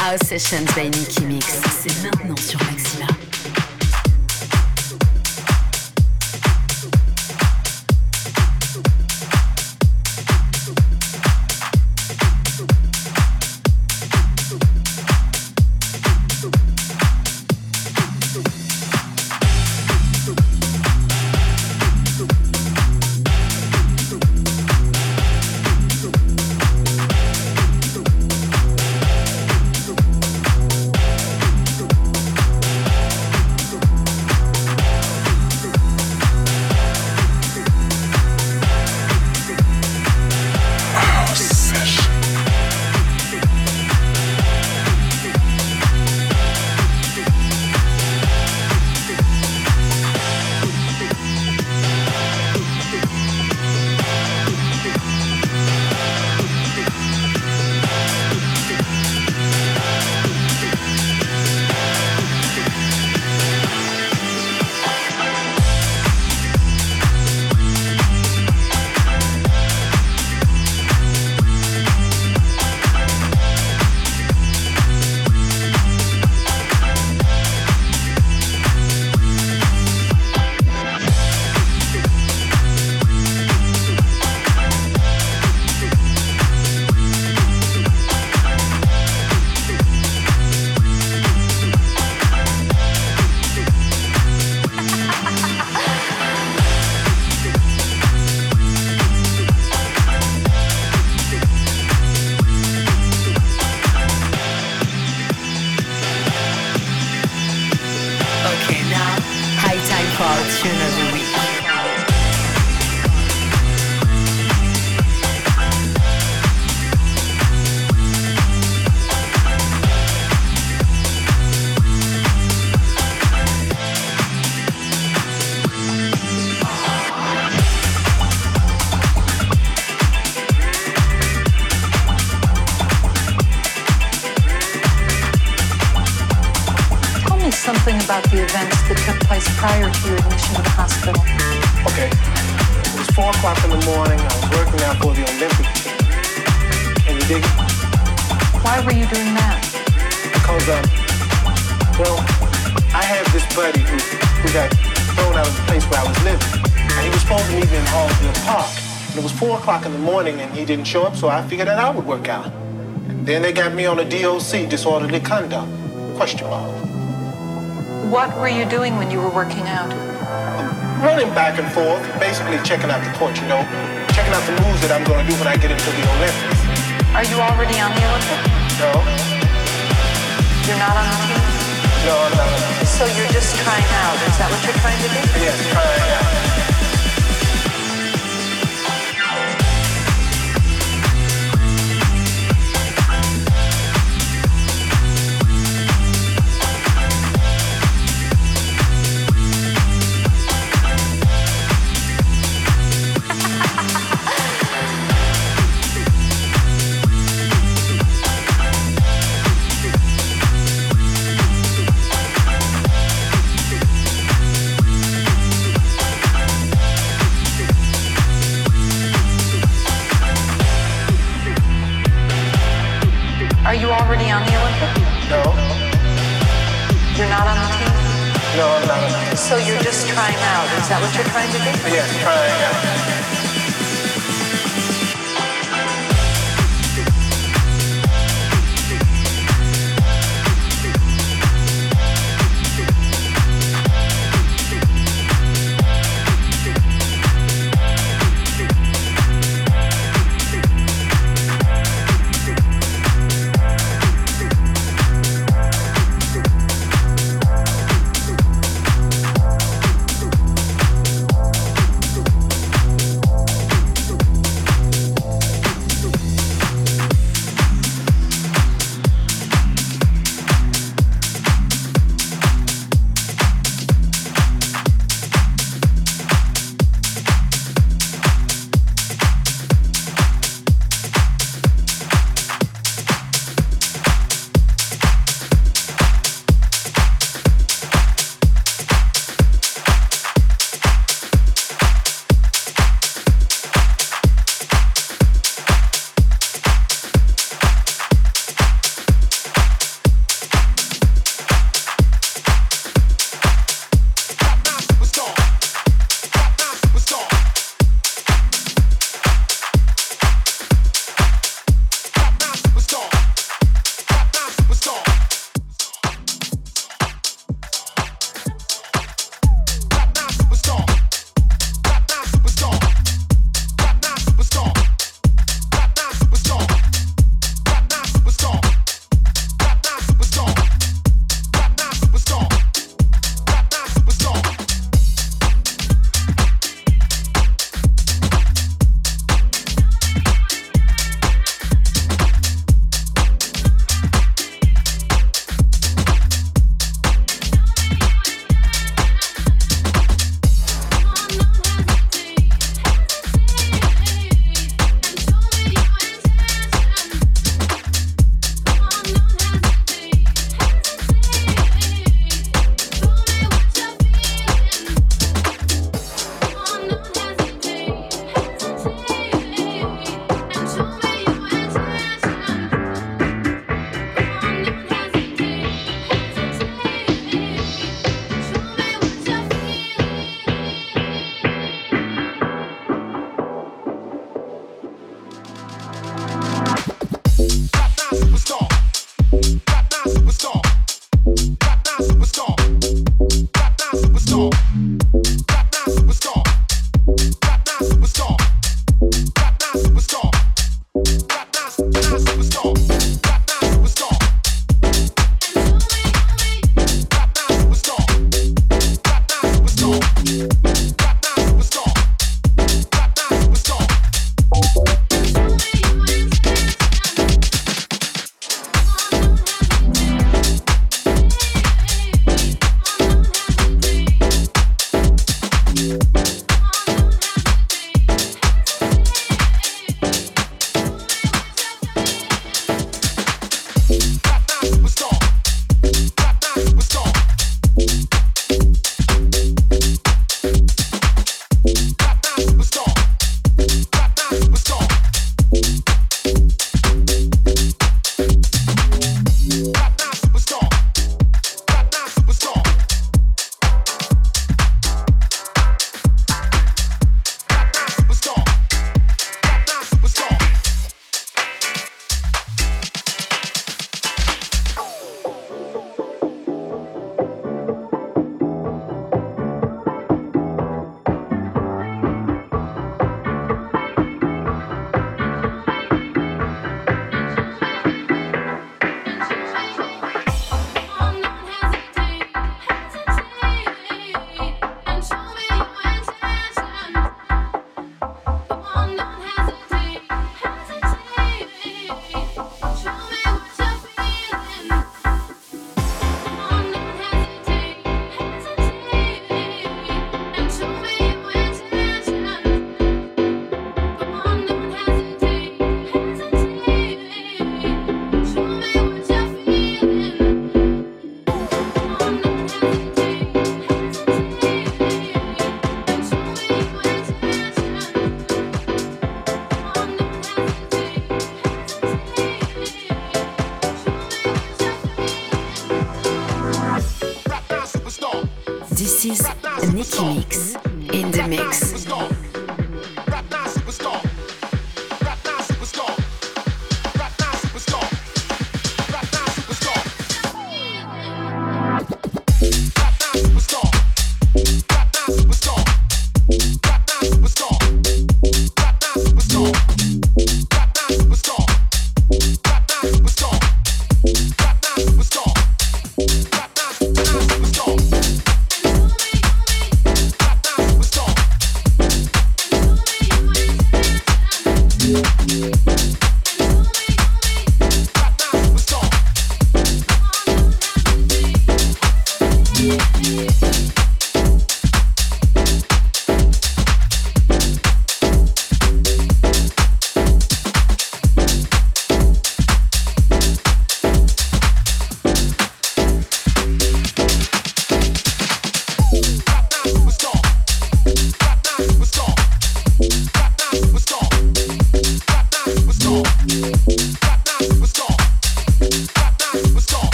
House Sessions by Nicky Mix. C'est maintenant sur Maxima. Didn't show up, so I figured that I would work out. And then they got me on a DOC, disorderly conduct, question mark. What were you doing when you were working out? running back and forth, basically checking out the court, you know, checking out the moves that I'm going to do when I get into the Olympics. Are you already on the Olympics? No. You're not on the team? No, I'm the team. So you're just trying out. Is that what you're trying to do? Yes, trying out. No. You're not on the team? No, I'm not on the team. So you're just trying out. Is that what you're trying to do? Yes, trying out.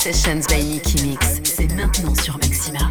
Sessions by Nicky Mix, c'est maintenant sur Maxima.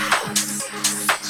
house.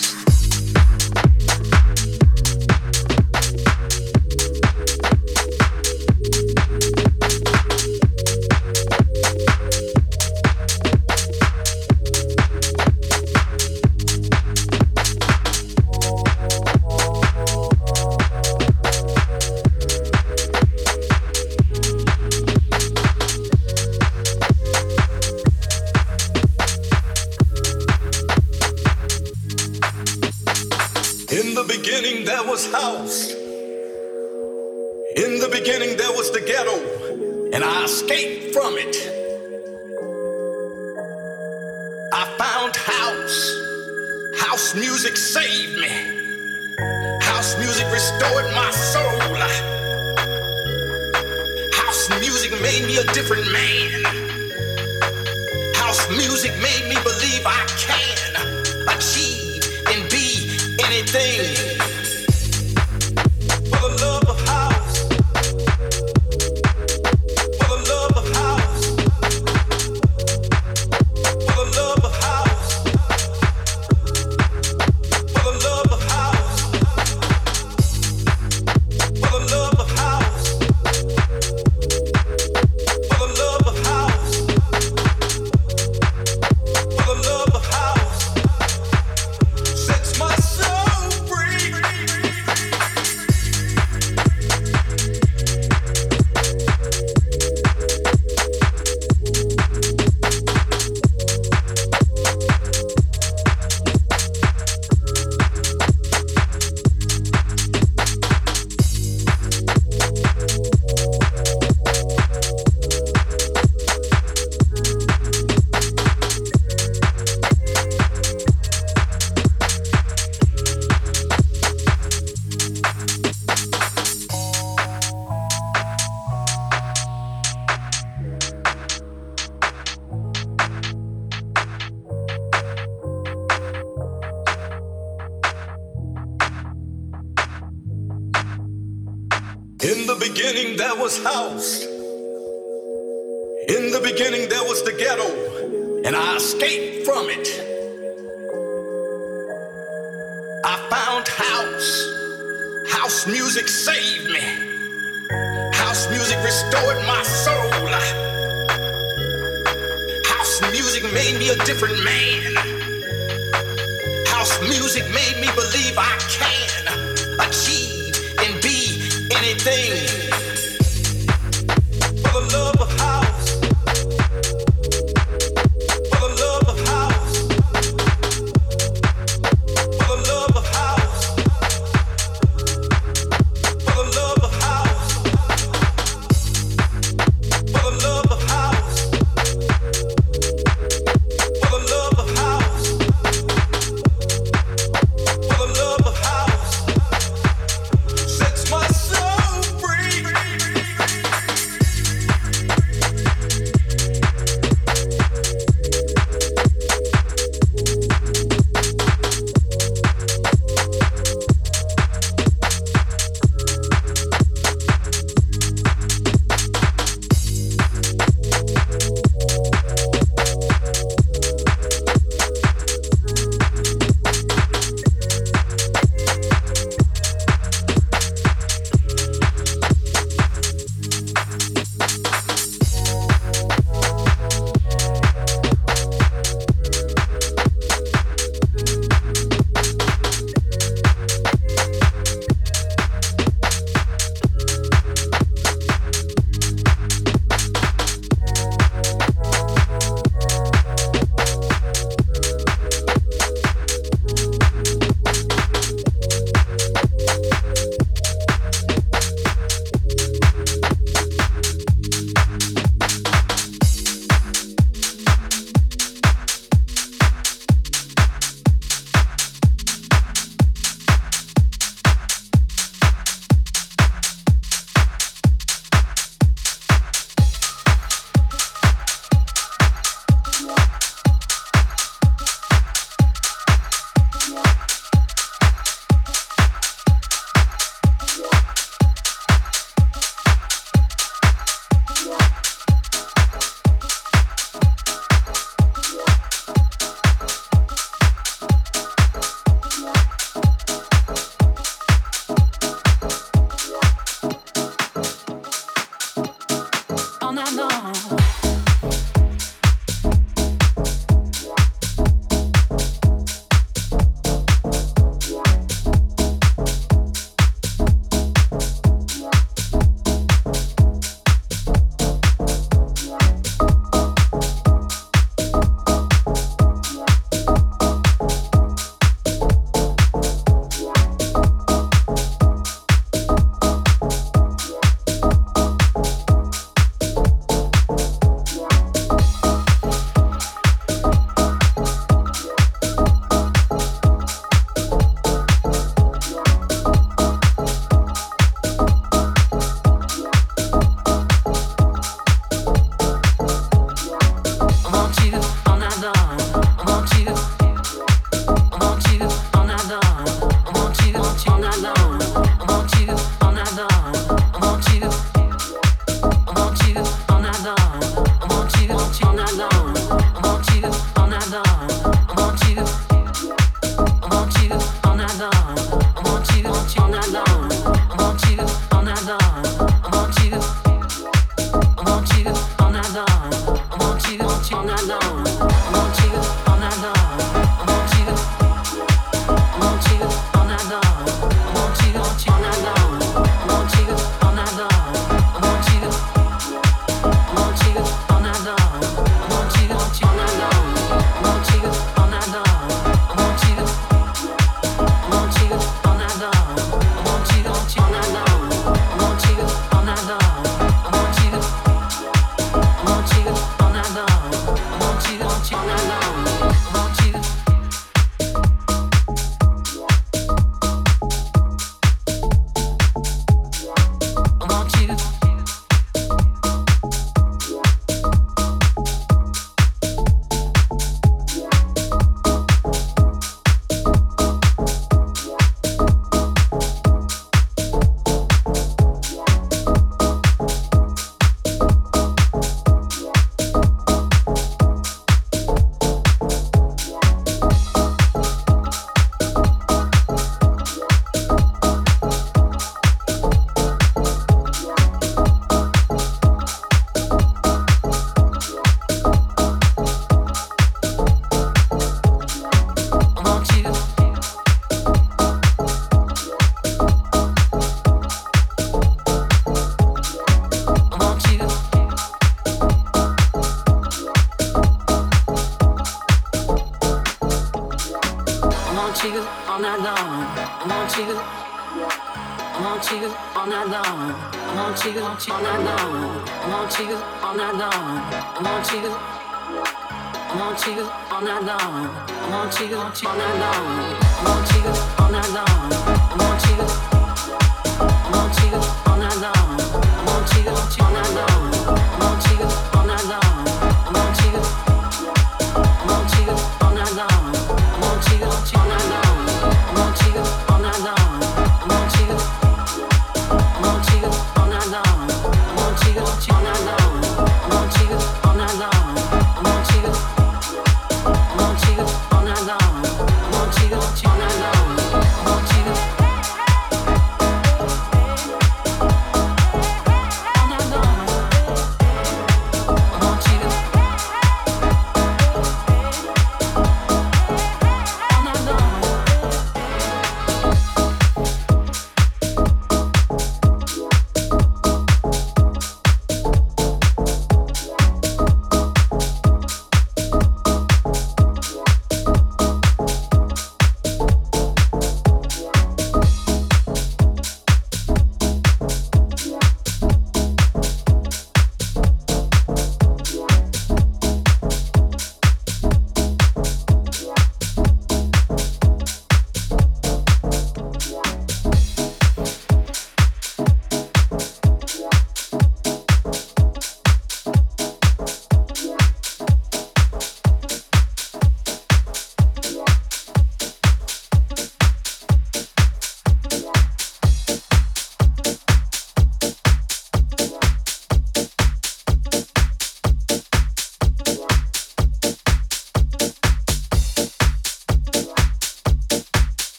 want you all night long. I want you all night long. I want you. I want you all night long. I want you all night long. I want you all night long. I want you. I want you.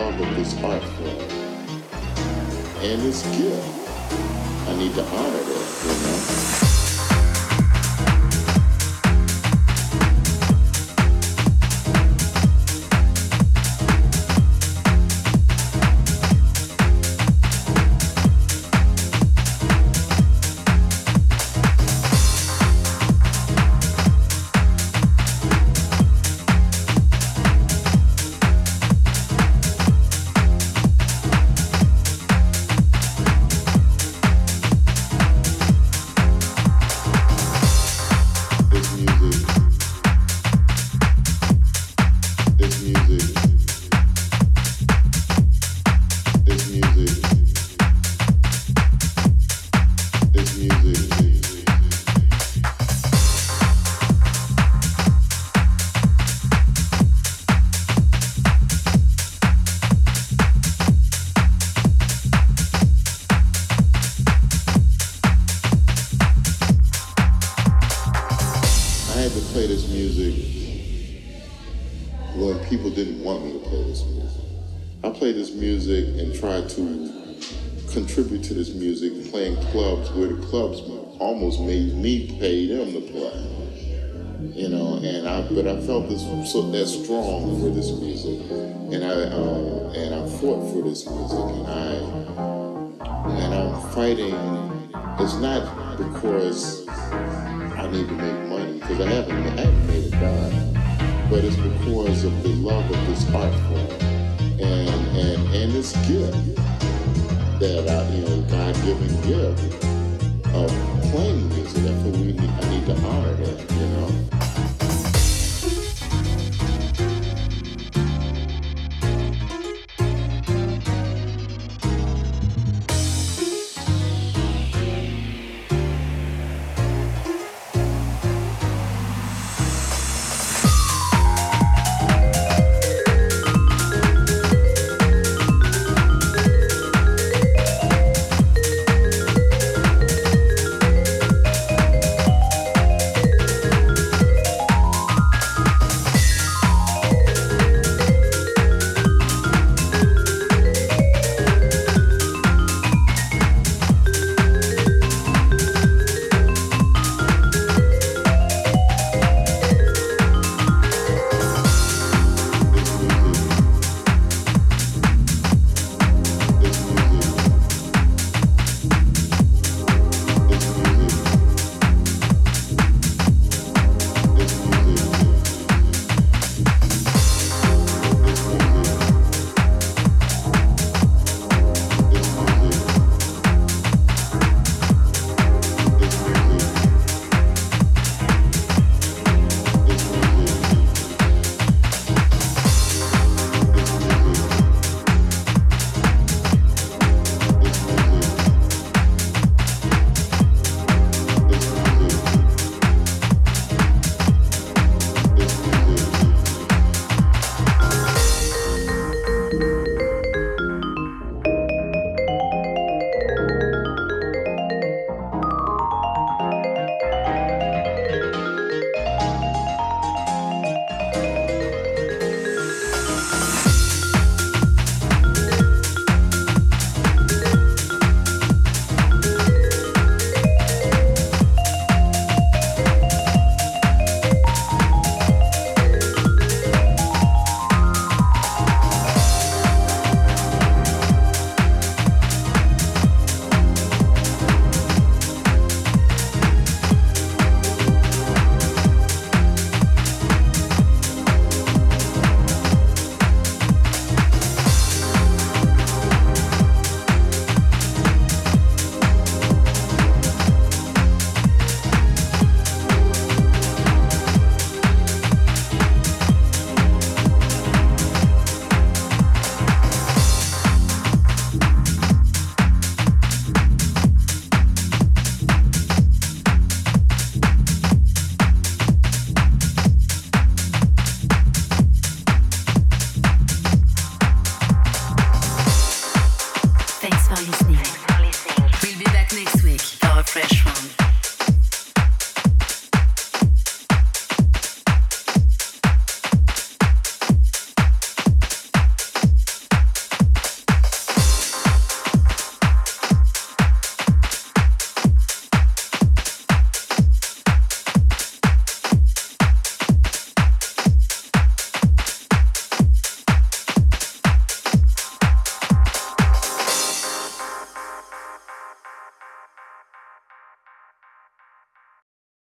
love of this art form and its gift. I need to honor that, you know. Felt this so that strong for this music, and I uh, and I fought for this music, and I and I'm fighting. It's not because I need to make money because I haven't I haven't made a dime, but it's because of the love of this art form and and and this gift that I you know God given gift of playing music. That's what we need. I need to honor that, you know.